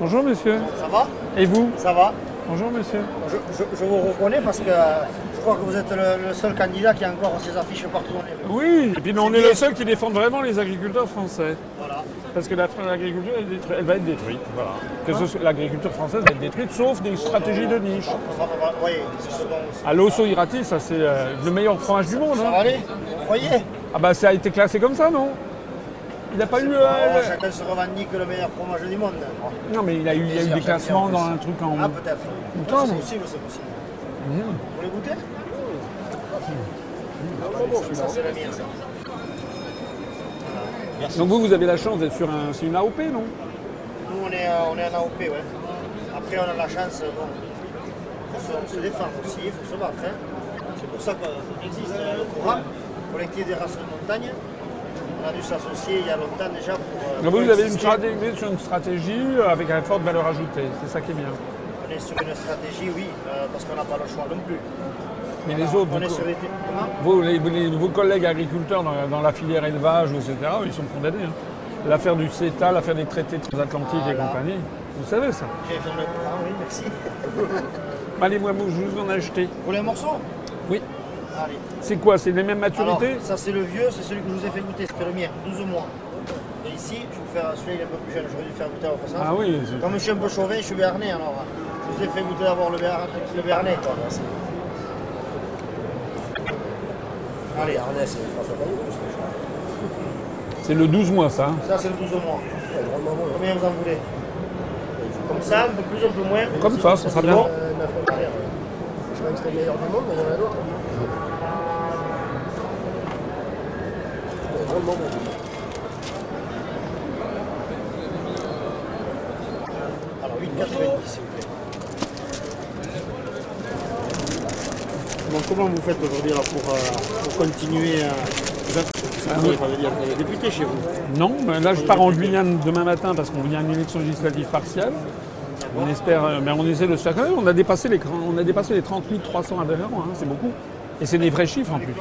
Bonjour monsieur. Ça va? Et vous? Ça va Bonjour monsieur. je, je- je vous reconnais parce que euh, je crois que vous êtes le, le seul candidat qui a encore ses affiches partout dans les rues. Oui, et puis on est bien. le seul qui défend vraiment les agriculteurs français. Voilà. Parce que la- l'agriculture, elle, elle va être détruite. Voilà. L'agriculture française va être détruite, sauf des stratégies de niche. Oui, c'est À l'osso irati, ça c'est euh, le meilleur fromage du monde. Ça hein. va aller Vous croyez? Ah bah ça a été classé comme ça, non? Il n'a pas eu... euh, le- Chacun se revendique le meilleur fromage du monde. Non mais il a eu, il y a eu des classements dans un truc en... Ah, peut-être. C'est possible, c'est possible. Mmh. Vous voulez goûter Ça, c'est la mienne, ça. Donc vous, vous avez la chance d'être sur un... C'est une AOP, non? Nous, on est, euh, on est en AOP, ouais. Après, on a la chance, euh, bon, faut se, on se défendre aussi, il faut se battre. hein. C'est pour ça qu'existe euh, le courant, collectif des races de montagne. On a dû s'associer il y a longtemps déjà pour. euh, Donc pour vous avez une stratégie, vous sur une stratégie avec une forte valeur ajoutée, c'est ça qui est bien. On est sur une stratégie, oui, euh, parce qu'on n'a pas le choix non plus. Mais les autres, On est vous- sur les. Vos, les- les- vos collègues agriculteurs dans, la- dans la filière élevage, etc., ils sont condamnés. hein. L'affaire du CETA, l'affaire des traités transatlantiques et compagnie, vous savez ça. J'ai courant, oui, merci. Allez, moi, je vous en ai acheté. Vous voulez un morceau? Oui. C'est quoi C'est les mêmes Alors, maturités ça c'est le vieux, c'est celui que je vous ai fait goûter, c'était le mien, 12 mois. Et ici, je vais vous faire celui-là, il est un peu plus jeune, j'aurais dû faire goûter à votre Ah oui, Comme je suis un peu chauvin, je suis béarnais, alors euh, je vous ai fait goûter d'abord le, béar- le béarnais. Quoi. Allez, Arnais, c'est François Payet. c'est le 12 mois, ça. hein. Ça, c'est le 12 mois. Combien vous en voulez? Comme ça, un peu plus, un peu moins Comme ça, ça sera bien. bon Je crois que c'était le meilleur du monde, mais il y en a d'autres. Alors, 8,90 s'il vous plaît. Bon, comment vous faites aujourd'hui pour, euh, pour continuer à. Vous êtes, vous êtes député chez vous Non, mais là, je pars en Guyane demain matin parce qu'on vient à une élection législative partielle. On espère, euh, mais on essaie de se faire quand même. On a dépassé les, on a dépassé les 30 300 adhérents, hein, c'est beaucoup. Et c'est des vrais chiffres en plus.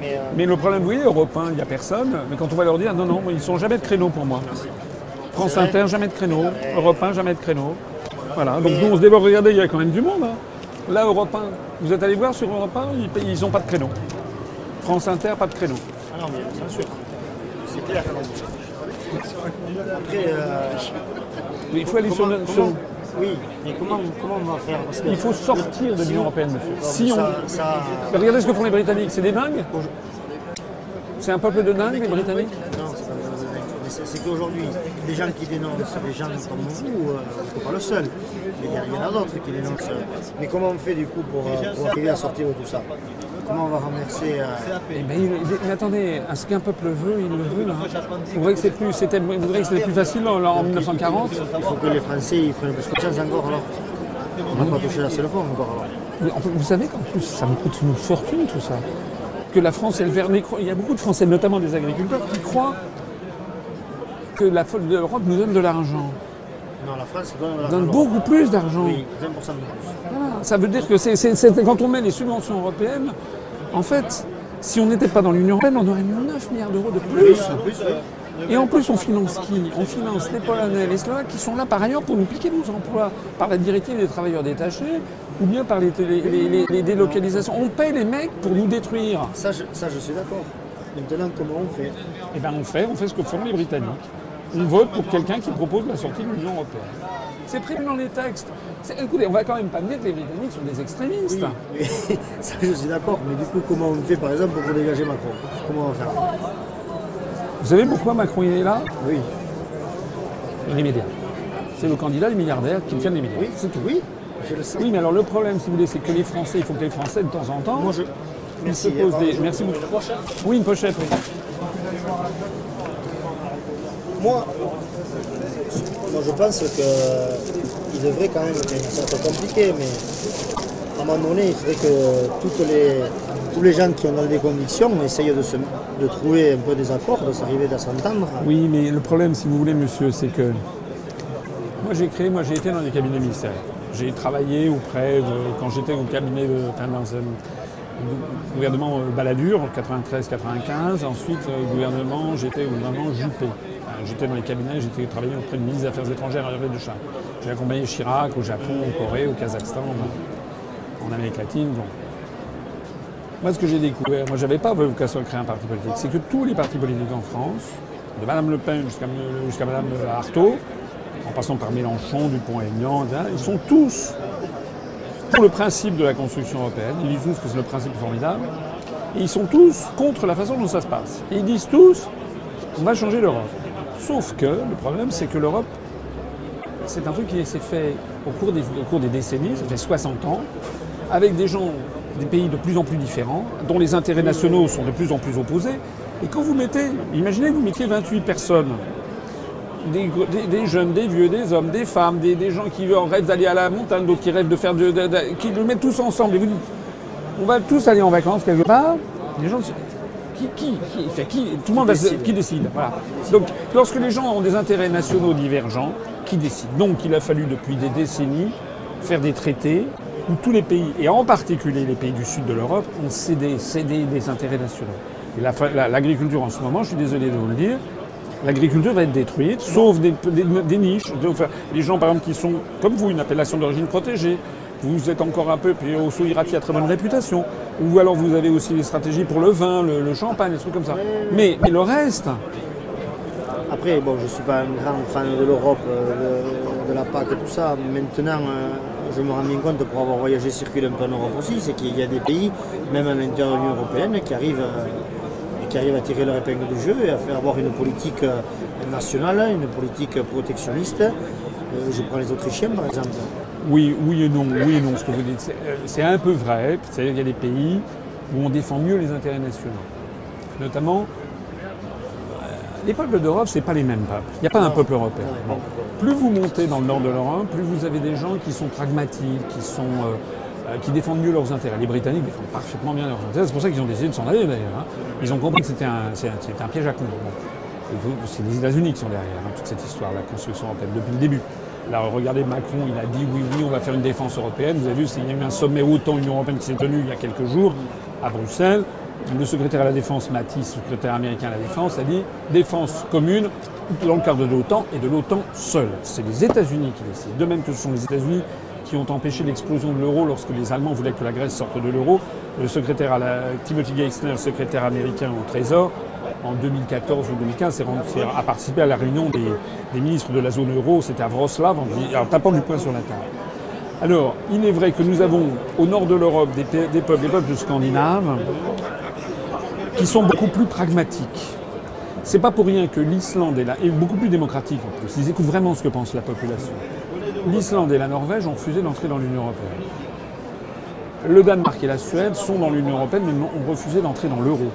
Mais, euh, Mais le problème, oui, Europe 1, il n'y a personne. Mais quand on va leur dire, non, non, ils ne sont jamais de créneau pour moi. France Inter, jamais de créneau. Europe 1, jamais de créneau. Voilà, donc nous, on se débat. Regardez, il y a quand même du monde. hein. Là, Europe 1, vous êtes allé voir sur Europe 1, ils n'ont pas de créneau. France Inter, pas de créneau. Ah non, mais bien sûr. C'est clair. Après, euh, Mais il faut aller sur, sur- oui, mais comment, comment on va faire Parce que Il faut sortir de l'Union on- européenne, monsieur. Si on... ça, ça- Mais Regardez ce que font les Britanniques, c'est des dingues C'est un peuple de dingues, les Britanniques Non, c'est pas mais c'est- c'est qu'aujourd'hui, les gens qui dénoncent, les gens comme vous, euh, vous n'êtes pas le seul. Mais il y, en a- d'autres qui dénoncent. Mais comment on fait du coup pour, euh, pour arriver à sortir de tout ça Comment on va renverser euh, Eh ben, il- il- mais attendez, ce qu'un peuple veut, il le veut. Là. Vous voudrez que c'est plus, c'était, vous que c'était plus facile en, en 1940 Il faut que les Français ils prennent plus confiance encore alors. On n'a pas touché la fois encore alors. Mais Vous savez qu'en plus, ça me coûte une fortune tout ça. Que la France est le vernet cro- Il y a beaucoup de Français, notamment des agriculteurs, qui croient que la l'Europe nous donne de l'argent. Non, la France donne Donne beaucoup plus d'argent. Oui, 20% de plus. Voilà. Ça veut dire que c'est, c'est- c'est- quand on met les subventions européennes, en fait, si on n'était pas dans l'Union européenne, on aurait 9 milliards d'euros de plus. En plus, euh, Et en plus, on finance qui? On finance les Polonais, les Slovaques qui sont là par ailleurs pour nous piquer nos emplois par la directive des travailleurs détachés ou bien par les, les- les- les- les délocalisations. On paye les mecs pour nous détruire. ça, je, ça, je suis d'accord. Maintenant, comment on fait? Et bien on fait, on fait ce que font les Britanniques. On vote pour quelqu'un qui propose la sortie de l'Union européenne. C'est prévu dans les textes. Écoutez, on va quand même pas dire que les Britanniques sont des extrémistes. Oui, mais ça, je suis d'accord. Mais du coup, comment on fait par exemple pour dégager Macron? Comment on va faire? Vous savez pourquoi Macron il est là? Oui, Les médias. C'est le candidat des milliardaires qui tient les médias. oui, c'est tout. Oui, je le sais. Oui, mais alors le problème, si vous voulez, c'est que les Français, il faut que les Français, de temps en temps, Moi, je. ils se Merci. posent des. Merci beaucoup. Oui, une pochette, oui. Moi, je pense qu'il devrait quand même, un peu compliqué, mais à un moment donné, il faudrait que les, tous les gens qui ont des convictions essayent de, se, de trouver un peu des accords, de s'arriver à s'entendre. Oui, mais le problème, si vous voulez, monsieur, c'est que moi j'ai créé, moi j'ai été dans des cabinets ministériels. J'ai travaillé auprès de, quand j'étais au cabinet, enfin, dans un gouvernement euh, Balladur, en 93-95. Ensuite, euh, gouvernement, j'étais au gouvernement Juppé. J'étais dans les cabinets, j'étais travaillé auprès du ministre des Affaires étrangères Hervé de Chat. J'ai accompagné Chirac au Japon, au Corée, au Kazakhstan, en Amérique latine. Moi, ce que j'ai découvert, moi, j'avais pas vocation à créer un parti politique, c'est que tous les partis politiques en France, de Mme Le Pen jusqu'à jusqu'à Mme Artaud, en passant par Mélenchon, Dupont-Aignan, ils sont tous pour le principe de la construction européenne. Ils disent tous que c'est le principe formidable. Et ils sont tous contre la façon dont ça se passe. Et ils disent tous on va changer l'Europe. Sauf que le problème, c'est que l'Europe, c'est un truc qui s'est fait au cours, des, décennies, ça fait 60 ans, avec des gens, des pays de plus en plus différents, dont les intérêts nationaux sont de plus en plus opposés. Et quand vous mettez, imaginez que vous mettiez 28 personnes des, jeunes, des vieux, des hommes, des femmes, des, gens qui rêvent d'aller à la montagne, d'autres qui rêvent de faire de, qui le mettent tous ensemble. Et vous dites, on va tous aller en vacances quelque part. Les gens, qui, qui, qui, qui tout le monde décide. qui décide. Voilà. Donc, lorsque les gens ont des intérêts nationaux divergents, qui décident? Donc, il a fallu depuis des décennies faire des traités où tous les pays, et en particulier les pays du sud de l'Europe, ont cédé, cédé des intérêts nationaux. Et l'agriculture en ce moment, je suis désolé de vous le dire, l'agriculture va être détruite, sauf des, niches. les gens, par exemple, qui sont, comme vous, une appellation d'origine protégée, vous êtes encore un peu, puis au Souirati a très bonne réputation. Ou alors vous avez aussi des stratégies pour le vin, le, champagne, des trucs comme ça. Mais, mais, le reste. Après, bon, je ne suis pas un grand fan de l'Europe, euh, de, la PAC et tout ça. Maintenant, euh, je me rends bien compte pour avoir voyagé circulé un peu en Europe aussi, c'est qu'il y a des pays, même à l'intérieur de l'Union européenne, qui arrivent. Euh, qui arrivent à tirer leur épingle du jeu et à faire avoir une politique euh, nationale, une politique protectionniste. Euh, je prends les Autrichiens par exemple. Oui, oui et non, oui et non, ce que vous dites. C'est euh, un peu vrai. C'est-à-dire qu'il y a des pays où on défend mieux les intérêts nationaux. Notamment, les peuples d'Europe, ce n'est pas les mêmes peuples. Il n'y a pas un peuple européen. Plus vous montez dans le nord de l'Europe, plus vous avez des gens qui sont pragmatiques, qui sont euh, qui défendent mieux leurs intérêts. Les Britanniques défendent parfaitement bien leurs intérêts. C'est pour ça qu'ils ont décidé de s'en aller d'ailleurs. Hein. Ils ont compris que c'était un, un, piège à con. C'est les États-Unis qui sont derrière hein, toute cette histoire, la construction européenne, depuis le début. Là, regardez, Macron, il a dit oui, oui, on va faire une défense européenne. Vous avez vu, il y a eu un sommet autant Union européenne qui s'est tenu il y a quelques jours à Bruxelles. Le secrétaire à la Défense, Matisse, secrétaire américain à la Défense, a dit défense commune dans le cadre de l'OTAN et de l'OTAN seul. C'est les États-Unis qui décident. De même que ce sont les États-Unis qui ont empêché l'explosion de l'euro lorsque les Allemands voulaient que la Grèce sorte de l'euro. Le secrétaire à la, Timothy Geithner, secrétaire américain au Trésor, en 2014 ou 2015, a participé à la réunion des, ministres de la zone euro, c'était à Wroclaw, en, tapant du poing sur la table. Alors, il est vrai que nous avons au nord de l'Europe des, peuples, des peuples scandinaves qui sont beaucoup plus pragmatiques. C'est pas pour rien que l'Islande est, là, est beaucoup plus démocratique en plus. Ils écoutent vraiment ce que pense la population l'Islande et la Norvège ont refusé d'entrer dans l'Union européenne. Le Danemark et la Suède sont dans l'Union européenne mais ont refusé d'entrer dans l'euro.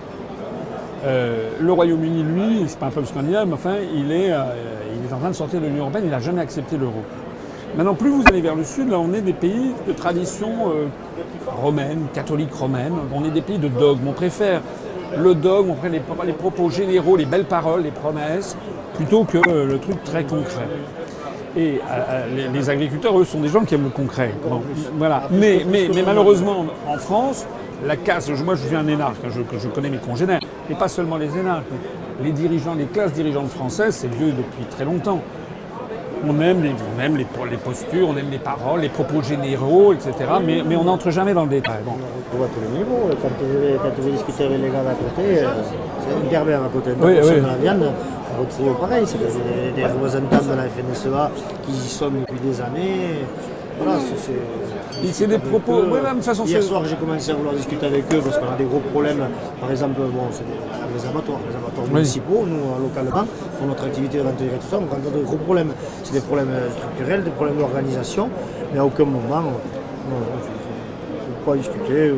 Euh, le Royaume-Uni, lui, c'est pas un peuple scandinave, mais enfin, il est, euh, il est en train de sortir de l'Union européenne, il n'a jamais accepté l'euro. Maintenant, plus vous allez vers le sud, là, on est des pays de tradition euh, romaine, catholique romaine. On est des pays de dogme. On préfère le dogme, on préfère les, propos généraux, les belles paroles, les promesses, plutôt que le truc très concret. Et les, agriculteurs, eux, sont des gens qui aiment le concret. voilà. Mais, mais, mais, malheureusement, en France, la casse, moi je suis un énarque, hein, je, je connais mes congénères, et pas seulement les énarques. Les dirigeants, les classes dirigeantes françaises, c'est vieux depuis très longtemps. On aime, les, on aime les, les, postures, on aime les paroles, les propos généraux, etc. Mais, mais on n'entre jamais dans le détail. Bon. On voit tous les niveaux. Quand tu veux, discuter avec les gars d'à côté, euh, c'est hyper bien à côté. Oui, oui. la viande, on retrouve pareil. C'est des, des représentants de la FNSEA qui y sont depuis des années. Voilà, c'est des propos. Oui, de toute façon, Hier soir, j'ai commencé à vouloir discuter avec eux parce qu'on a des gros problèmes. Par exemple, bon, c'est les abattoirs, les abattoirs municipaux, nous, euh, localement, pour notre activité de vente et tout ça. On a des gros problèmes. C'est des problèmes euh, structurels, des problèmes d'organisation. Mais à aucun moment, on ne peut pas discuter.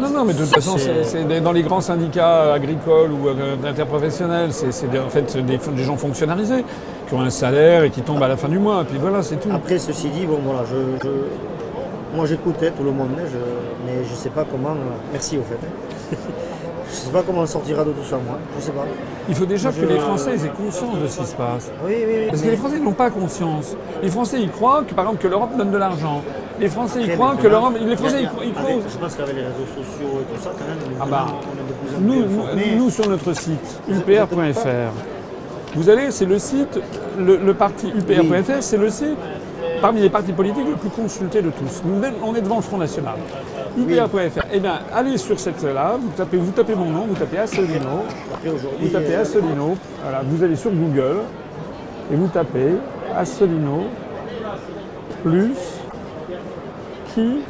Non, non, mais de toute façon, c'est dans les grands syndicats agricoles ou euh, interprofessionnels, c'est en fait des, des, gens fonctionnalisés qui ont un salaire et qui tombent à la fin du mois. Et puis voilà, c'est tout. Après, ceci dit, bon voilà, je, moi j'écoutais tout le monde, mais je ne sais pas comment. Merci au fait. Hein. Je ne sais pas comment on sortira de tout ça, moi. Je sais pas. Il faut déjà que les Français aient conscience de ce qui se passe. Oui, oui, oui. Parce que les Français n'ont pas conscience. Les Français, ils croient que, par exemple, que l'Europe donne de l'argent. Les Français, ils croient que l'Europe. Les Français, ils, croient. je pense qu'avec les réseaux sociaux et tout ça, quand même, ah bah, on est de plus en plus nous, nous, sur notre site, upr.fr, Vous allez, c'est le site, le, le parti UPR.fr, c'est le site parmi les partis politiques le plus consulté de tous. On est devant le Front National. UPR.fr. Eh bien, allez sur cette là, vous tapez, vous tapez mon nom, vous tapez Assolino, Après vous tapez euh, Assolino, voilà, vous allez sur Google et vous tapez Assolino plus qui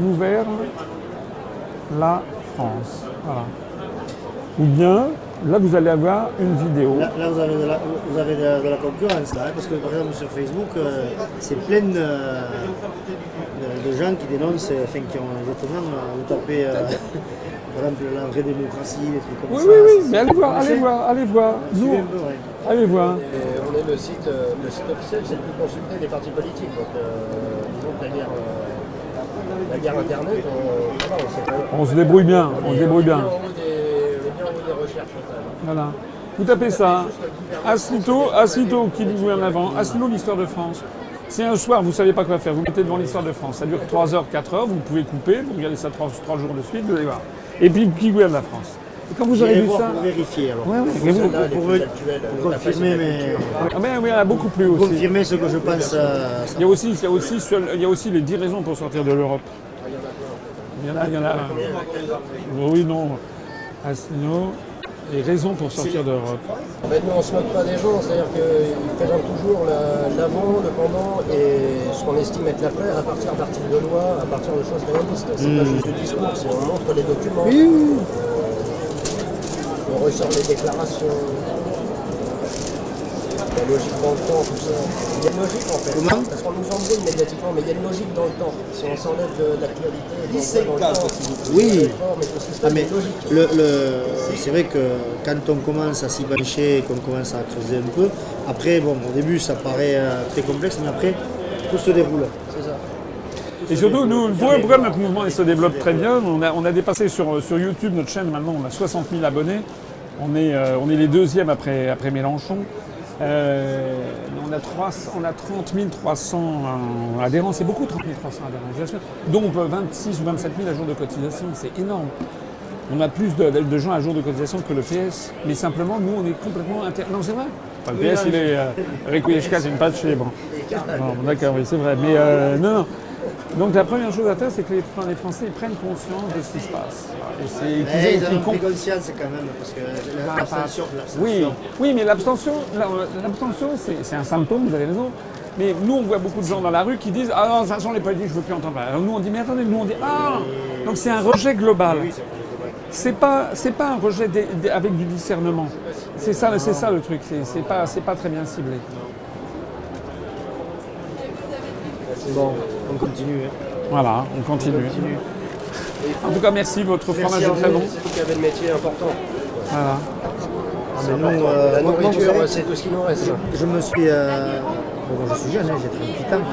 gouverne la France. Voilà. Ou bien, là vous allez avoir une vidéo. Là, là, vous avez, de la, vous avez de, la, de la concurrence, là, hein, parce que par exemple sur Facebook, euh, c'est plein de, de- de gens qui dénoncent, euh, enfin qui ont exactement, euh, vous tapez euh, par exemple la vraie démocratie, des trucs comme Oui, ça. oui, oui, mais allez voir, allez voir, allez voir. Nous, un peu, ouais. allez voir. Et on est le site, euh, le site officiel, c'est le plus consulté des partis politiques. Donc, euh, disons que la guerre, euh, la guerre Internet, on, on sait pas. On se débrouille bien, on se débrouille bien. en haut des, on est bien en haut des recherches. totales. Voilà. Vous tapez ça. Aslito, Aslito qui nous en avant. Aslito, l'histoire de France. Si un soir vous ne savez pas quoi faire, vous mettez devant l'histoire de France. Ça dure 3 heures, 4 heures, vous pouvez couper, vous regardez ça 3, jours de suite, vous allez voir. Et puis qui gouverne la France. Et quand vous aurez vu ça. pour vérifier alors. Ouais, ouais, mais vous- pour- confirmer, mais-. Ah ben oui, il y en a beaucoup plus aussi. Confirmer ce que je pense. euh. Il y a aussi, il y a aussi, il y a aussi les 10 raisons pour sortir de l'Europe. Il y en a, il y en a. Oui, non. Asselineau, les raisons pour sortir de l'Europe. En fait, nous, on se moque pas des gens, c'est-à-dire qu'ils présentent toujours la- l'avant, le pendant et ce qu'on estime être l'après à partir d'articles de loi, à partir de choses réalistes. C'est pas juste du discours, c'est on montre les documents, on ressort les déclarations, la logique dans le temps, tout ça. Il y a une logique en fait, Comment parce qu'on nous embrouille médiatiquement, mais il y a une logique dans le temps. Si on s'enlève de l'actualité, et qu'on va dans le temps, Oui. Ah, mais le, le- c'est vrai que quand on commence à s'y pencher et qu'on commence à creuser un peu, après, bon, au début ça paraît euh, très complexe, mais après tout se déroule. C'est ça. Et surtout, nous, pour pourquoi notre mouvement il se développe très bien On a, on a dépassé sur, sur YouTube, notre chaîne, maintenant, on a 60 000 abonnés. On est, euh, on est les deuxièmes après, après Mélenchon. Euh, on, a 300 on a 30 300 euh, adhérents, c'est beaucoup 30 300 adhérents, je vous assure. dont euh, 26 ou 27 000 à jour de cotisation, c'est énorme. On a plus de, de gens à jour de cotisation que le PS, mais simplement, nous, on est complètement inter... Non, c'est vrai. Enfin, le PS, il est euh, Requiescat, c'est une patch, bon. Bon, D'accord, oui, c'est vrai. Mais euh, non, non. Donc la première chose à faire, c'est que les, les Français ils prennent conscience de ce qui se passe. Et aient- ils ont pris conscience quand même, parce que Ah, l'abstention, Oui, oui, mais l'abstention, la- l'abstention, c'est un symptôme, vous avez raison. Mais nous, on voit beaucoup de gens dans la rue qui disent Ah non, ça sent les politiques, je ne veux plus entendre. Alors nous, on dit Mais attendez, nous, on dit Ah Donc c'est un rejet global. C'est pas, c'est pas un rejet des- des- avec du discernement. C'est ça, c'est ça le truc. C'est c'est pas, c'est pas très bien ciblé. Bon, on continue. hein. Voilà, on continue. En tout cas, merci. Votre fromage est très bon. C'est vous qui avez le métier important. Voilà. Ah, C'est mais nous, euh, la nourriture, c'est tout ce qui nous reste. Je me suis. euh, bon, je suis jeune, hein, j'ai 38 ans.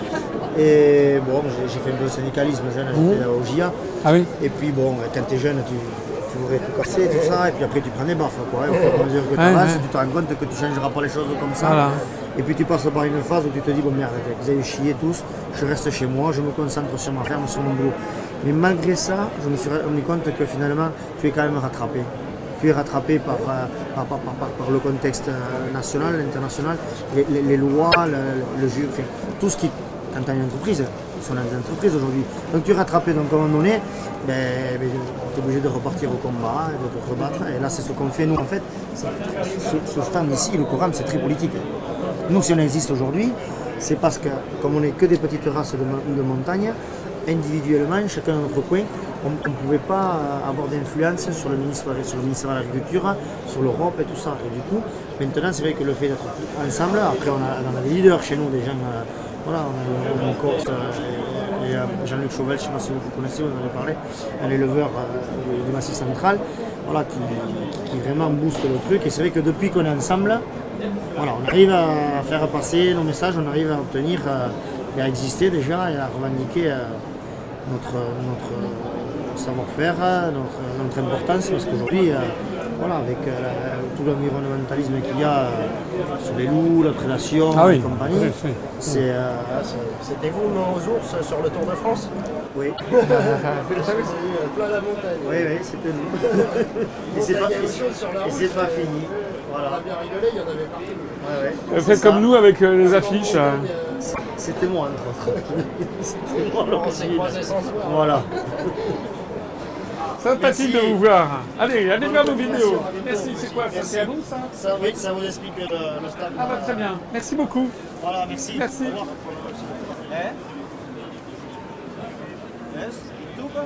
Et bon, j'ai fait un peu de syndicalisme jeune, j'étais au GIA. Ah oui Et puis bon, quand tu es jeune, tu, tu voudrais tout casser, tout ça, et puis après tu prends des baffes. Quoi, et au fur et à mesure que tu Ouais, avances, ouais. tu te rends compte que tu ne changeras pas les choses comme ça. Voilà. Et puis tu passes par une phase où tu te dis, bon merde, vous allez chier tous, je reste chez moi, je me concentre sur ma ferme, sur mon boulot. Mais malgré ça, je me suis rendu compte que finalement, tu es quand même rattrapé. Tu es rattrapé par, euh, par, par, par- par- le contexte euh, national, international, les, lois, le, le jeu, tout ce qui, quand tu as une entreprise, sont dans des entreprises aujourd'hui. Donc tu es rattrapé, donc à un moment donné, ben, ben, tu es obligé de repartir au combat, de te rebattre. Et là, c'est ce qu'on fait nous. En fait, ce, ce stand ici, le Coran, c'est très politique. Nous, si on existe aujourd'hui, c'est parce que, comme on n'est que des petites races de, mo- de montagne, individuellement, chacun dans notre coin, on ne pouvait pas euh, avoir d'influence sur le, ministère de l'Agriculture, sur l'Europe et tout ça. Et du coup, maintenant, c'est vrai que le fait d'être ensemble, après, on a, on a des leaders chez nous, des gens, euh, voilà, on a Corse, euh, euh, Jean-Luc Chauvel, je ne sais pas si vous connaissez, vous en avez parlé, un éleveur du Massif Central, voilà, qui, vraiment booste le truc. Et c'est vrai que depuis qu'on est ensemble, voilà, on arrive à faire passer nos messages, on arrive à obtenir, euh, et à exister déjà et à revendiquer euh, notre, notre savoir-faire, euh, notre, notre importance, parce qu'aujourd'hui, voilà, avec euh, la- tout l'environnementalisme qu'il y a euh, sur les loups, la prédation Ah oui, et compagnie, oui, oui. c'est... euh, C'était vous, non, aux ours, sur le Tour de France? Oui, Vous plein la montagne. oui, oui, c'était nous. et c'est pas, et c'est pas fini. On a bien rigolé, il y en avait partout. Ouais, ouais. Euh, C'est Faites comme ça. nous avec euh, les affiches. euh. C'était moi, entre autres. C'était moi On s'est l'origine. Voilà. Sympathique de vous voir. Allez, allez voir nos vidéos. Merci, c'est quoi ça. C'est à nous ça Ça, oui, ça vous explique le, le stade. Ah bah très bien. Merci beaucoup. Voilà, merci. Merci. Au revoir.